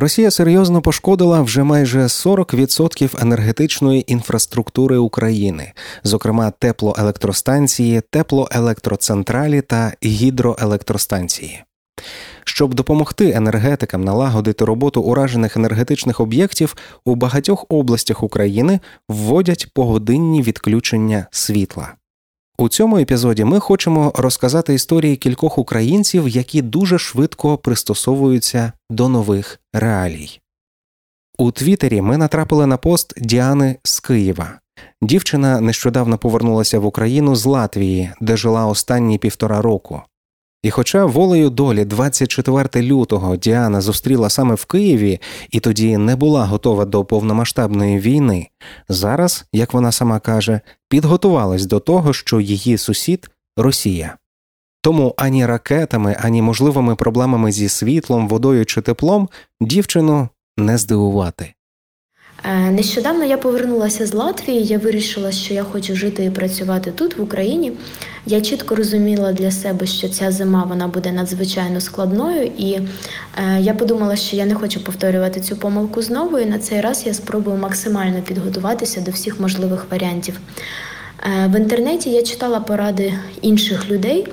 Росія серйозно пошкодила вже майже 40% енергетичної інфраструктури України, зокрема теплоелектростанції, теплоелектроцентралі та гідроелектростанції. Щоб допомогти енергетикам налагодити роботу уражених енергетичних об'єктів, у багатьох областях України вводять погодинні відключення світла. У цьому епізоді ми хочемо розказати історії кількох українців, які дуже швидко пристосовуються до нових реалій. У Твіттері ми натрапили на пост Діани з Києва. Дівчина нещодавно повернулася в Україну з Латвії, де жила останні півтора року. І, хоча волею долі 24 лютого Діана зустріла саме в Києві і тоді не була готова до повномасштабної війни, зараз, як вона сама каже, підготувалась до того, що її сусід Росія. Тому ані ракетами, ані можливими проблемами зі світлом, водою чи теплом дівчину не здивувати. Е, нещодавно я повернулася з Латвії. Я вирішила, що я хочу жити і працювати тут, в Україні. Я чітко розуміла для себе, що ця зима вона буде надзвичайно складною, і е, я подумала, що я не хочу повторювати цю помилку знову. І на цей раз я спробую максимально підготуватися до всіх можливих варіантів. Е, в інтернеті я читала поради інших людей.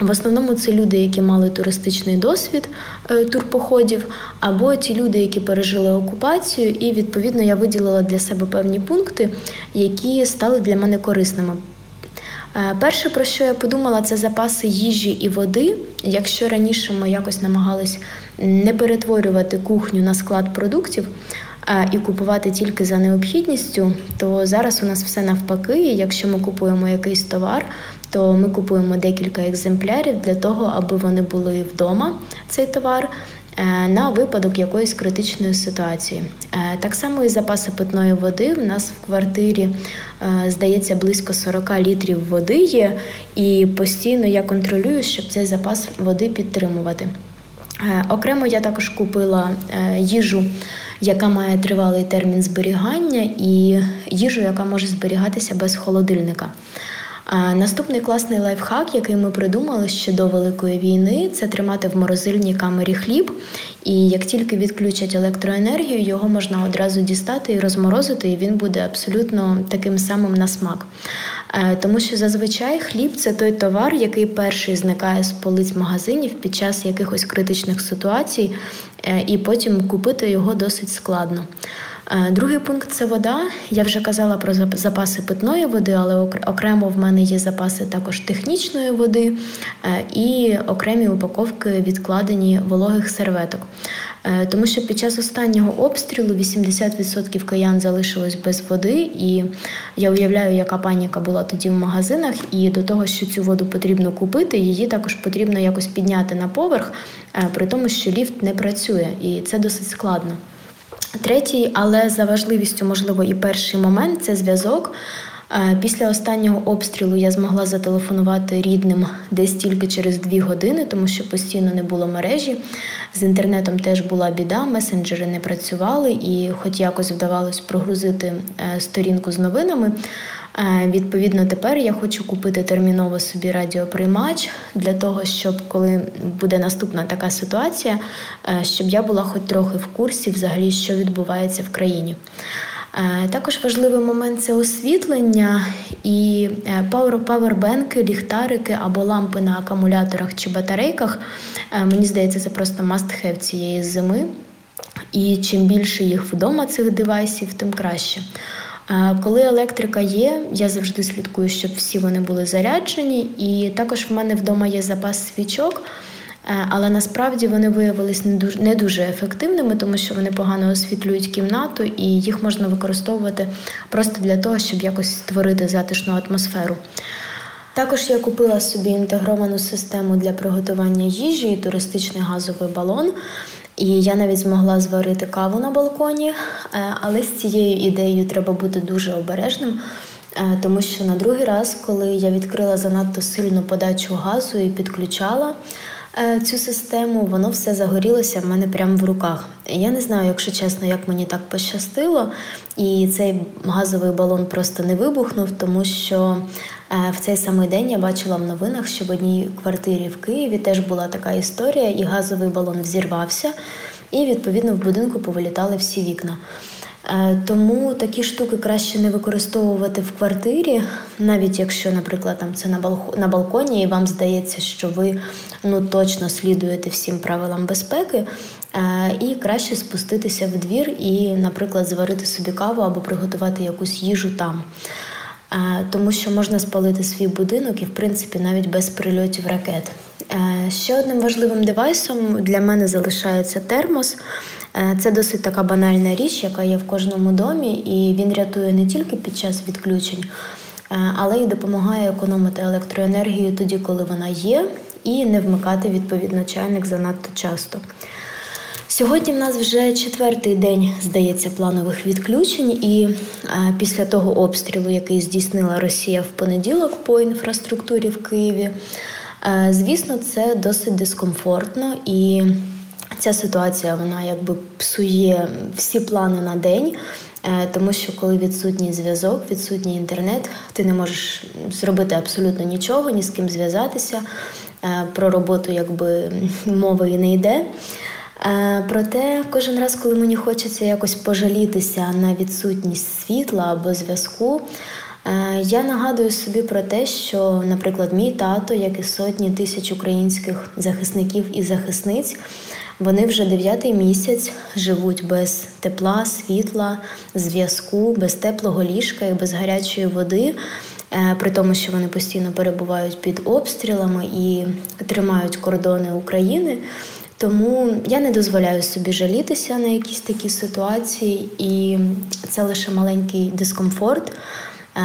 В основному це люди, які мали туристичний досвід е, турпоходів, або ті люди, які пережили окупацію, і відповідно я виділила для себе певні пункти, які стали для мене корисними. Е, перше, про що я подумала, це запаси їжі і води. Якщо раніше ми якось намагались не перетворювати кухню на склад продуктів е, і купувати тільки за необхідністю, то зараз у нас все навпаки. Якщо ми купуємо якийсь товар, то ми купуємо декілька екземплярів для того, аби вони були вдома, цей товар. Е, на випадок якоїсь критичної ситуації. Е, так само і запаси питної води. У нас в квартирі, е, здається, близько 40 літрів води є, і постійно я контролюю, щоб цей запас води підтримувати. Окремо я також купила їжу, яка має тривалий термін зберігання, і їжу, яка може зберігатися без холодильника. А наступний класний лайфхак, який ми придумали ще до великої війни, це тримати в морозильній камері хліб. І як тільки відключать електроенергію, його можна одразу дістати і розморозити, і він буде абсолютно таким самим на смак. Е, тому що зазвичай хліб це той товар, який перший зникає з полиць магазинів під час якихось критичних ситуацій, е, і потім купити його досить складно. Е, другий пункт це вода. Я вже казала про запаси питної води, але окремо в мене є запаси також технічної води е, і окремі упаковки відкладені вологих серветок. Е, тому що під час останнього обстрілу 80% киян залишилось без води, і я уявляю, яка паніка була тоді в магазинах, і до того, що цю воду потрібно купити, її також потрібно якось підняти на поверх, при тому, що ліфт не працює, і це досить складно. Третій, але за важливістю, можливо, і перший момент це зв'язок. Е, після останнього обстрілу я змогла зателефонувати рідним десь тільки через дві години, тому що постійно не було мережі. З інтернетом теж була біда, месенджери не працювали, і, хоч якось вдавалось прогрузити е, сторінку з новинами. Е, відповідно, тепер я хочу купити терміново собі радіоприймач для того, щоб коли буде наступна така ситуація, е, щоб я була хоч трохи в курсі, взагалі, що відбувається в країні. Е, також важливий момент це освітлення і пауербенки, ліхтарики або лампи на акумуляторах чи батарейках. Мені здається, це просто must-have цієї зими. І чим більше їх вдома цих девайсів, тим краще. Коли електрика є, я завжди слідкую, щоб всі вони були заряджені, і також в мене вдома є запас свічок. Е, але насправді вони виявилися не дуже не дуже ефективними, тому що вони погано освітлюють кімнату, і їх можна використовувати просто для того, щоб якось створити затишну атмосферу. Також я купила собі інтегровану систему для приготування їжі і туристичний газовий балон. І я навіть змогла зварити каву на балконі, е, але з цією ідеєю треба бути дуже обережним, е, тому що на другий раз, коли я відкрила занадто сильну подачу газу і підключала е, цю систему, воно все загорілося в мене прямо в руках. Я не знаю, якщо чесно, як мені так пощастило, і цей газовий балон просто не вибухнув, тому що в цей самий день я бачила в новинах, що в одній квартирі в Києві теж була така історія, і газовий балон взірвався. і відповідно в будинку повилітали всі вікна. Е, тому такі штуки краще не використовувати в квартирі, навіть якщо, наприклад, там це на балконі, і вам здається, що ви ну точно слідуєте всім правилам безпеки, е, і краще спуститися в двір і, наприклад, зварити собі каву або приготувати якусь їжу там. Тому що можна спалити свій будинок і, в принципі, навіть без прильотів ракет. Ще одним важливим девайсом для мене залишається термос. Це досить така банальна річ, яка є в кожному домі, і він рятує не тільки під час відключень, але й допомагає економити електроенергію тоді, коли вона є, і не вмикати відповідно чайник занадто часто. Сьогодні в нас вже четвертий день, здається, планових відключень, і е, після того обстрілу, який здійснила Росія в понеділок по інфраструктурі в Києві, е, звісно, це досить дискомфортно і Ця ситуація вона якби псує всі плани на день, е, тому що коли відсутній зв'язок, відсутній інтернет, ти не можеш зробити абсолютно нічого, ні з ким зв'язатися. Е, про роботу якби мови і не йде. Е, проте кожен раз, коли мені хочеться якось пожалітися на відсутність світла або зв'язку, я нагадую собі про те, що, наприклад, мій тато, як і сотні тисяч українських захисників і захисниць, вони вже дев'ятий місяць живуть без тепла, світла, зв'язку, без теплого ліжка і без гарячої води, е, при тому, що вони постійно перебувають під обстрілами і тримають кордони України. Тому я не дозволяю собі жалітися на якісь такі ситуації, і це лише маленький дискомфорт, е,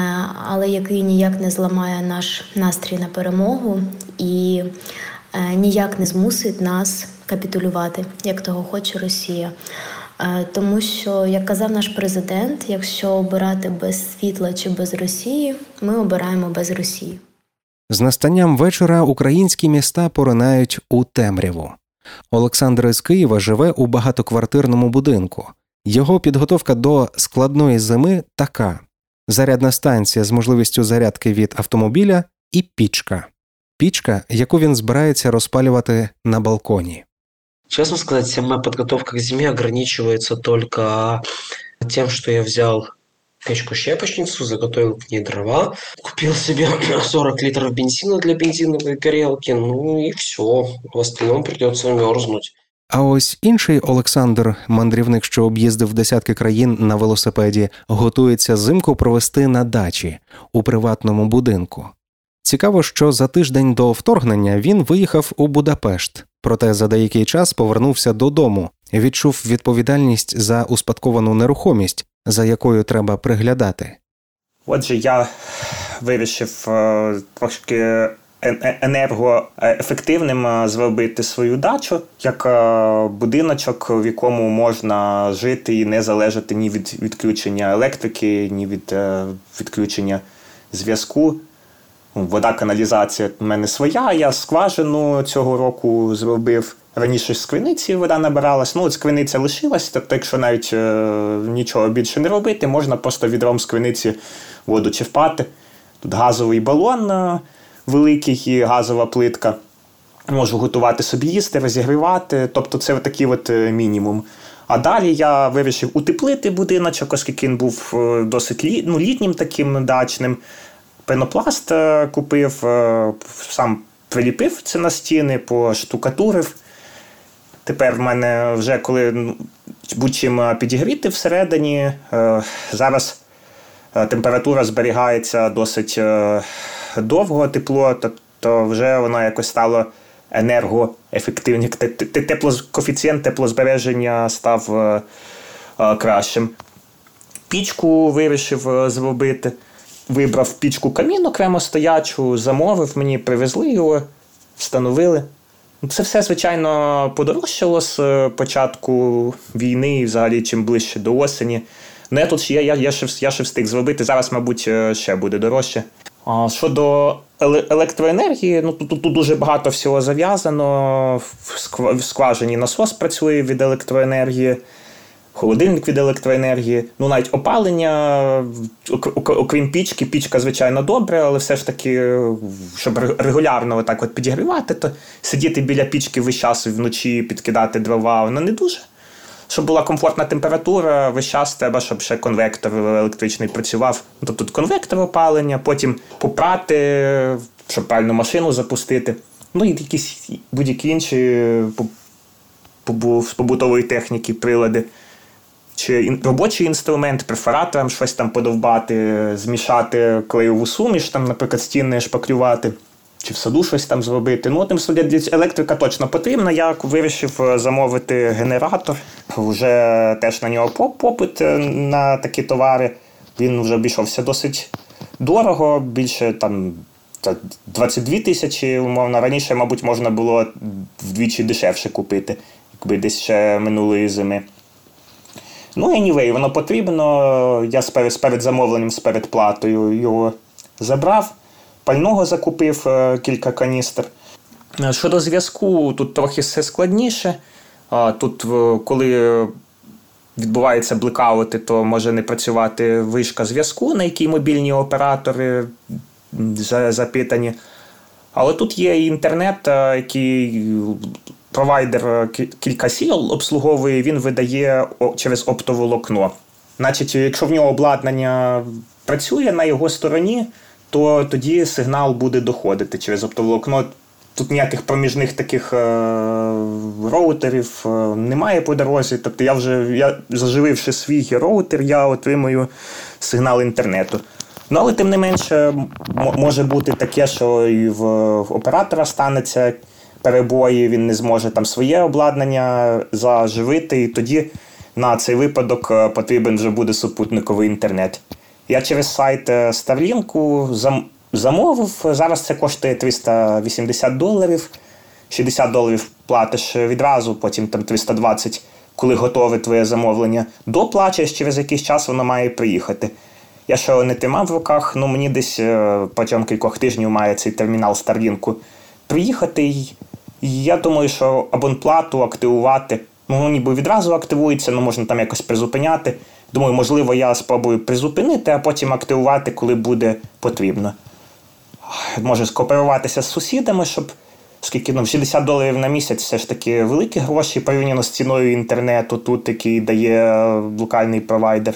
але який ніяк не зламає наш настрій на перемогу і е, ніяк не змусить нас капітулювати, як того хоче Росія. Е, тому що, як казав наш президент, якщо обирати без світла чи без Росії, ми обираємо без Росії. З настанням вечора українські міста поринають у темряву. Олександр із Києва живе у багатоквартирному будинку. Його підготовка до складної зими така: зарядна станція з можливістю зарядки від автомобіля і пічка, пічка, яку він збирається розпалювати на балконі. Честно сказать, вся моя подготовка к зиме ограничивается только тем, что я взял печку-щепочницу, заготовил к ней дрова, купил себе 40 литров бензина для бензиновой горелки, ну и все. В остальном придется мерзнуть. А ось інший Олександр, мандрівник, що об'їздив десятки країн на велосипеді, готується зимку провести на дачі у приватному будинку. Цікаво, що за тиждень до вторгнення він виїхав у Будапешт, проте за деякий час повернувся додому, відчув відповідальність за успадковану нерухомість, за якою треба приглядати. Отже, я вирішив е, трошки е, е, енергоефективним зробити свою дачу як будиночок, в якому можна жити і не залежати ні від відключення електрики, ні від відключення зв'язку. Вода, каналізація в мене своя. Я скважину цього року зробив. Раніше з криниці вода набиралась. Ну, от скриниця лишилась, тобто, якщо навіть е, нічого більше не робити, можна просто відром з криниці воду черпати. Тут газовий балон е, великий і газова плитка. Можу готувати собі їсти, розігрівати. Тобто, це такий от е, мінімум. А далі я вирішив утеплити будиночок, оскільки він був досить лі, ну, літнім таким дачним пенопласт купив, сам приліпив це на стіни, поштукатурив. Тепер в мене вже коли будь-чим е, підігріти всередині, зараз температура зберігається досить довго тепло, тобто вже воно якось стало енергоефективним. Тепло, коефіцієнт теплозбереження став кращим. Пічку вирішив зробити вибрав пічку камін окремо стоячу, замовив мені, привезли його, встановили. Це все, звичайно, подорожчало з е, початку війни і взагалі чим ближче до осені. Ну, я тут ще я, я, ще, я ще встиг зробити. Зараз, мабуть, е, ще буде дорожче. А Щодо електроенергії, ну тут, тут дуже багато всього зав'язано. Скважині насос працює від електроенергії. Холодильник від електроенергії. Ну, навіть опалення, окрім пічки, пічка, звичайно, добре, але все ж таки, щоб регулярно так от підігрівати, то сидіти біля пічки весь час вночі підкидати дрова, воно не дуже. Щоб була комфортна температура, весь час треба, щоб ще конвектор електричний працював. Тобто тут конвектор опалення, потім попрати, щоб правильно машину запустити. Ну і якісь будь-які інші з побутової техніки, прилади. Чи робочий інструмент, перфоратором щось там подовбати, змішати клеєву суміш, там, наприклад, стіни шпаклювати, чи в саду щось там зробити. Ну, тим судя, електрика точно потрібна. Я вирішив е, замовити генератор. Вже теж на нього попит е, на такі товари. Він вже обійшовся досить дорого, більше там 22 тисячі, умовно. Раніше, мабуть, можна було вдвічі дешевше купити якби десь ще минулої зими. Ну, anyway, воно потрібно. Я з перед замовленням, з передплатою його забрав, пального закупив е, кілька каністр. Е, щодо зв'язку, тут трохи все складніше. Тут, коли відбуваються блекаути, то може не працювати вишка зв'язку, на якій мобільні оператори запитані. Але тут є інтернет, е, який провайдер е, кілька сіл обслуговує, він видає через оптоволокно. Значить, якщо в нього обладнання працює на його стороні, то тоді сигнал буде доходити через оптоволокно. Тут ніяких проміжних таких е, роутерів е, немає по дорозі. Тобто я вже я зажививши свій роутер, я отримую сигнал інтернету. Ну, але тим не менше, може бути таке, що і в оператора станеться перебої, він не зможе там своє обладнання заживити, і тоді на цей випадок е, потрібен вже буде супутниковий інтернет. Я через сайт е, Starlink замовив. Зараз це коштує 380 доларів. 60 доларів платиш відразу, потім там 320, коли готове твоє замовлення. Доплачеш, через якийсь час воно має приїхати. Я ще не тримав в руках, ну мені десь е, протягом кількох тижнів має цей термінал Starlink приїхати. І я думаю, що абонплату активувати, ну ніби відразу активується, ну можна там якось призупиняти. Думаю, можливо, я спробую призупинити, а потім активувати, коли буде потрібно. Може скооперуватися з сусідами, щоб скільки ну, 60 доларів на місяць все ж таки великі гроші порівняно з ціною інтернету, тут який дає локальний провайдер.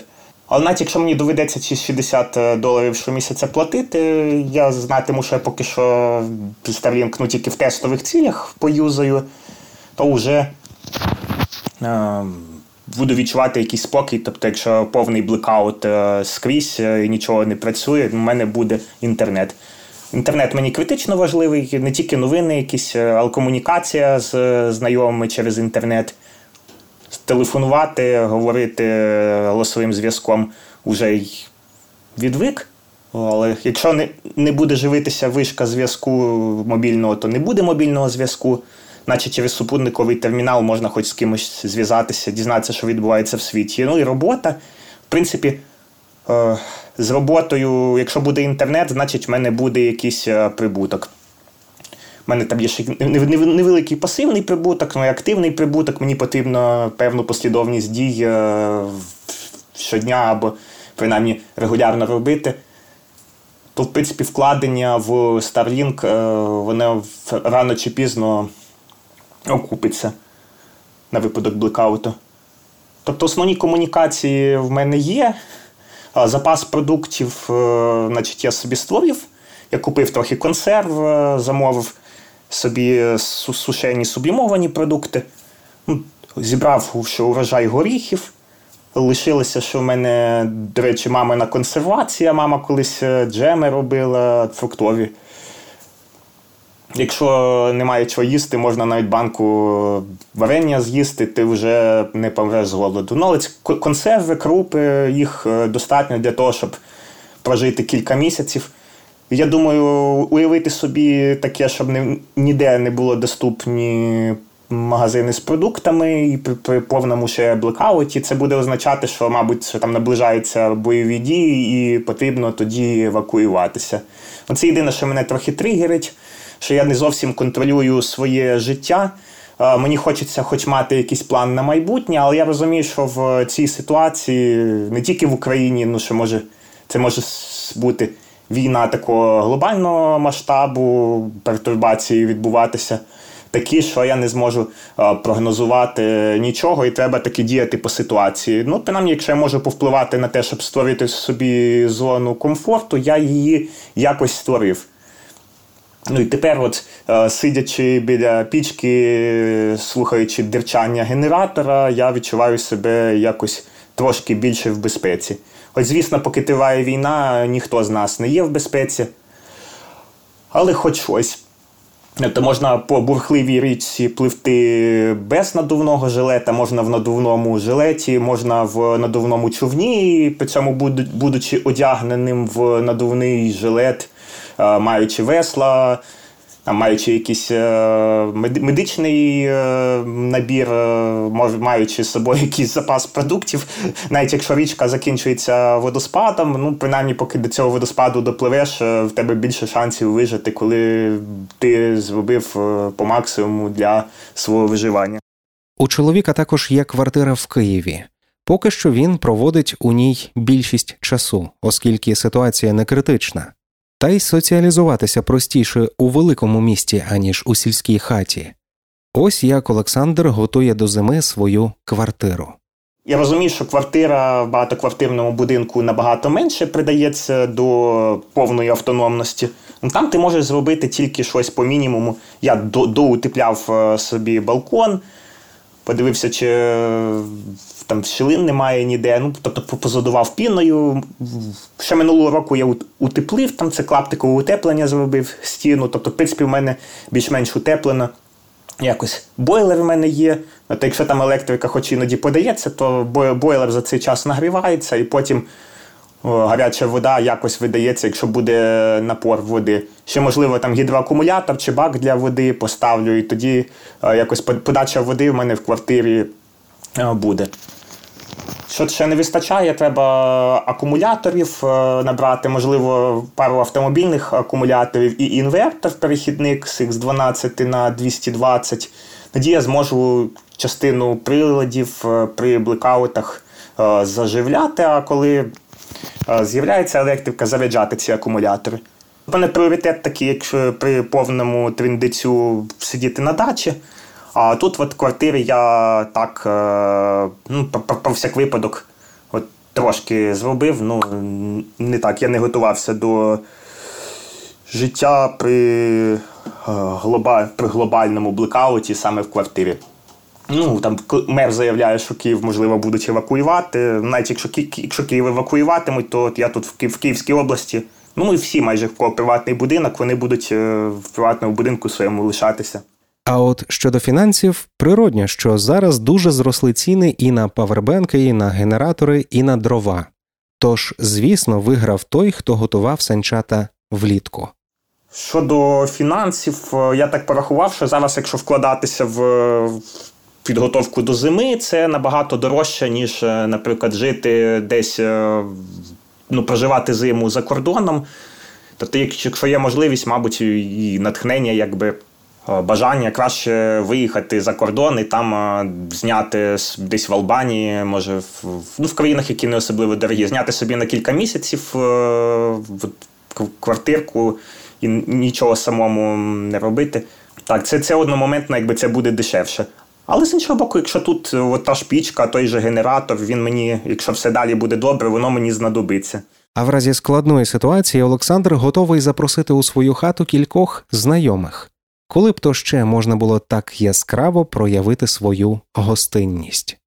Але навіть якщо мені доведеться ці 60 е, доларів щомісяця платити, я знатиму, що я поки що Starlink ну, тільки в тестових цілях поюзаю, то вже е, буду відчувати якийсь спокій. Тобто, якщо повний блекаут е, скрізь і нічого не працює, в мене буде інтернет. Інтернет мені критично важливий, не тільки новини, якісь, але комунікація з знайомими через інтернет телефонувати, говорити голосовим зв'язком уже й відвик. Але якщо не не буде живитися вишка зв'язку мобільного, то не буде мобільного зв'язку. Наче через супутниковий термінал можна хоч з кимось зв'язатися, дізнатися, що відбувається в світі. Ну і робота. В принципі, е, з роботою, якщо буде інтернет, значить в мене буде якийсь е, прибуток. У мене там є ще невеликий пасивний прибуток, ну і активний прибуток. Мені потрібно певну послідовність дій е, щодня або принаймні регулярно робити. То, в принципі, вкладення в Starlink, е, воно рано чи пізно окупиться на випадок блекауту. Тобто основні комунікації в мене є. Запас продуктів, е, значить, я собі створив. Я купив трохи консерв, замовив собі сушені сублімовані продукти. Ну, Зібрав що урожай горіхів. Лишилося, що в мене, до речі, мамина консервація. Мама колись е, джеми робила фруктові. Якщо немає чого їсти, можна навіть банку варення з'їсти, ти вже не помреш з голоду. Ну, але консерви, крупи, їх е, достатньо для того, щоб прожити кілька місяців. Я думаю, уявити собі таке, щоб не, ніде не було доступні магазини з продуктами і при, при повному ще блекауті, це буде означати, що, мабуть, що там наближаються бойові дії, і потрібно тоді евакуюватися. Оце єдине, що мене трохи тригерить, що я не зовсім контролюю своє життя. Мені хочеться хоч мати якийсь план на майбутнє, але я розумію, що в цій ситуації не тільки в Україні, ну що може, це може бути війна такого глобального масштабу, пертурбації відбуватися. Такі, що я не зможу прогнозувати нічого, і треба таки діяти по ситуації. Ну, принаймні, якщо я можу повпливати на те, щоб створити собі зону комфорту, я її якось створив. Ну і тепер, от сидячи біля пічки, слухаючи дерчання генератора, я відчуваю себе якось трошки більше в безпеці. Хоч, звісно, поки триває війна, ніхто з нас не є в безпеці. Але хоч щось. Тобто можна по бурхливій річці пливти без надувного жилета, можна в надувному жилеті, можна в надувному човні, при цьому будучи одягненим в надувний жилет, маючи весла, маючи якийсь е, медичний е, набір, е, маючи з собою якийсь запас продуктів, навіть якщо річка закінчується водоспадом, ну принаймні, поки до цього водоспаду допливеш, в тебе більше шансів вижити, коли ти зробив по максимуму для свого виживання. У чоловіка також є квартира в Києві. Поки що він проводить у ній більшість часу, оскільки ситуація не критична та й соціалізуватися простіше у великому місті, аніж у сільській хаті. Ось як Олександр готує до зими свою квартиру. Я розумію, що квартира в багатоквартирному будинку набагато менше придається до повної автономності. Ну, там ти можеш зробити тільки щось по мінімуму. Я доутепляв е, собі балкон, подивився, чи там щілин немає ніде. Ну, тобто позадував піною. Ще минулого року я утеплив, там це клаптикове утеплення зробив стіну. Тобто, в принципі, в мене більш-менш утеплено. Якось бойлер в мене є. От Якщо там електрика хоч іноді подається, то бойлер за цей час нагрівається і потім гаряча вода якось видається, якщо буде напор води. Ще, можливо, там гідроакумулятор чи бак для води поставлю, і тоді якось подача води в мене в квартирі буде. Що ще не вистачає, треба акумуляторів е, набрати, можливо, пару автомобільних акумуляторів і інвертор, перехідник з X12 на 220. Тоді я зможу частину приладів е, при блекаутах е, заживляти, а коли з'являється електрика, заряджати ці акумулятори. У мене пріоритет такий, якщо при повному трендицю сидіти на дачі. А тут от квартири я так е, ну, про, про всяк випадок от трошки зробив. Ну, не так, я не готувався до життя при е, глоба, при глобальному блекауті саме в квартирі. Ну, там Мер заявляє, що Київ, можливо, будуть евакуювати. Навіть якщо якщо Київ евакуюватимуть, то от я тут в, в Київській області. Ну і всі майже в приватний будинок, вони будуть е, в приватному будинку своєму лишатися. А от щодо фінансів, природньо, що зараз дуже зросли ціни і на павербенки, і на генератори, і на дрова. Тож, звісно, виграв той, хто готував санчата влітку. Щодо фінансів, е, я так порахував, що зараз, якщо вкладатися в підготовку до зими, це набагато дорожче, ніж, е, наприклад, жити десь, е, ну, проживати зиму за кордоном. Тобто, якщо є можливість, мабуть, і натхнення, якби. Е, бажання краще виїхати за кордон і там зняти десь в Албанії, може в, ну, в країнах, які не особливо дорогі, зняти собі на кілька місяців е, квартирку і нічого самому не робити. Так, це це одномоментно, якби це буде дешевше. Але з іншого боку, якщо тут от та ж пічка, той же генератор, він мені, якщо все далі буде добре, воно мені знадобиться. А в разі складної ситуації Олександр готовий запросити у свою хату кількох знайомих коли б то ще можна було так яскраво проявити свою гостинність.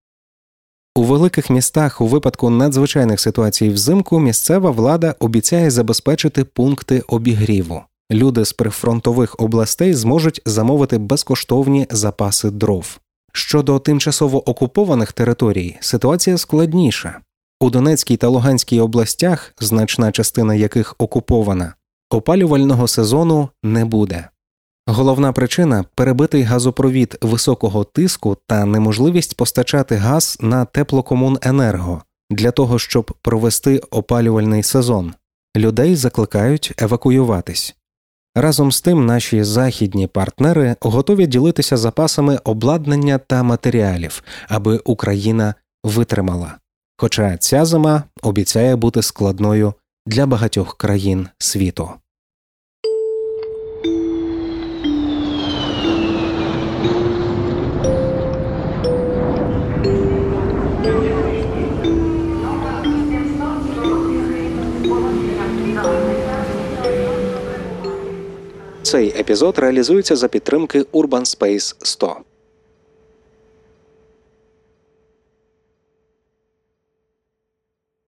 У великих містах у випадку надзвичайних ситуацій взимку місцева влада обіцяє забезпечити пункти обігріву. Люди з прифронтових областей зможуть замовити безкоштовні запаси дров. Щодо тимчасово окупованих територій, ситуація складніша. У Донецькій та Луганській областях, значна частина яких окупована, опалювального сезону не буде. Головна причина перебитий газопровід високого тиску та неможливість постачати газ на теплокомуненерго для того, щоб провести опалювальний сезон. Людей закликають евакуюватись. Разом з тим, наші західні партнери готові ділитися запасами обладнання та матеріалів, аби Україна витримала. Хоча ця зима обіцяє бути складною для багатьох країн світу. Цей епізод реалізується за підтримки Urban Space 100.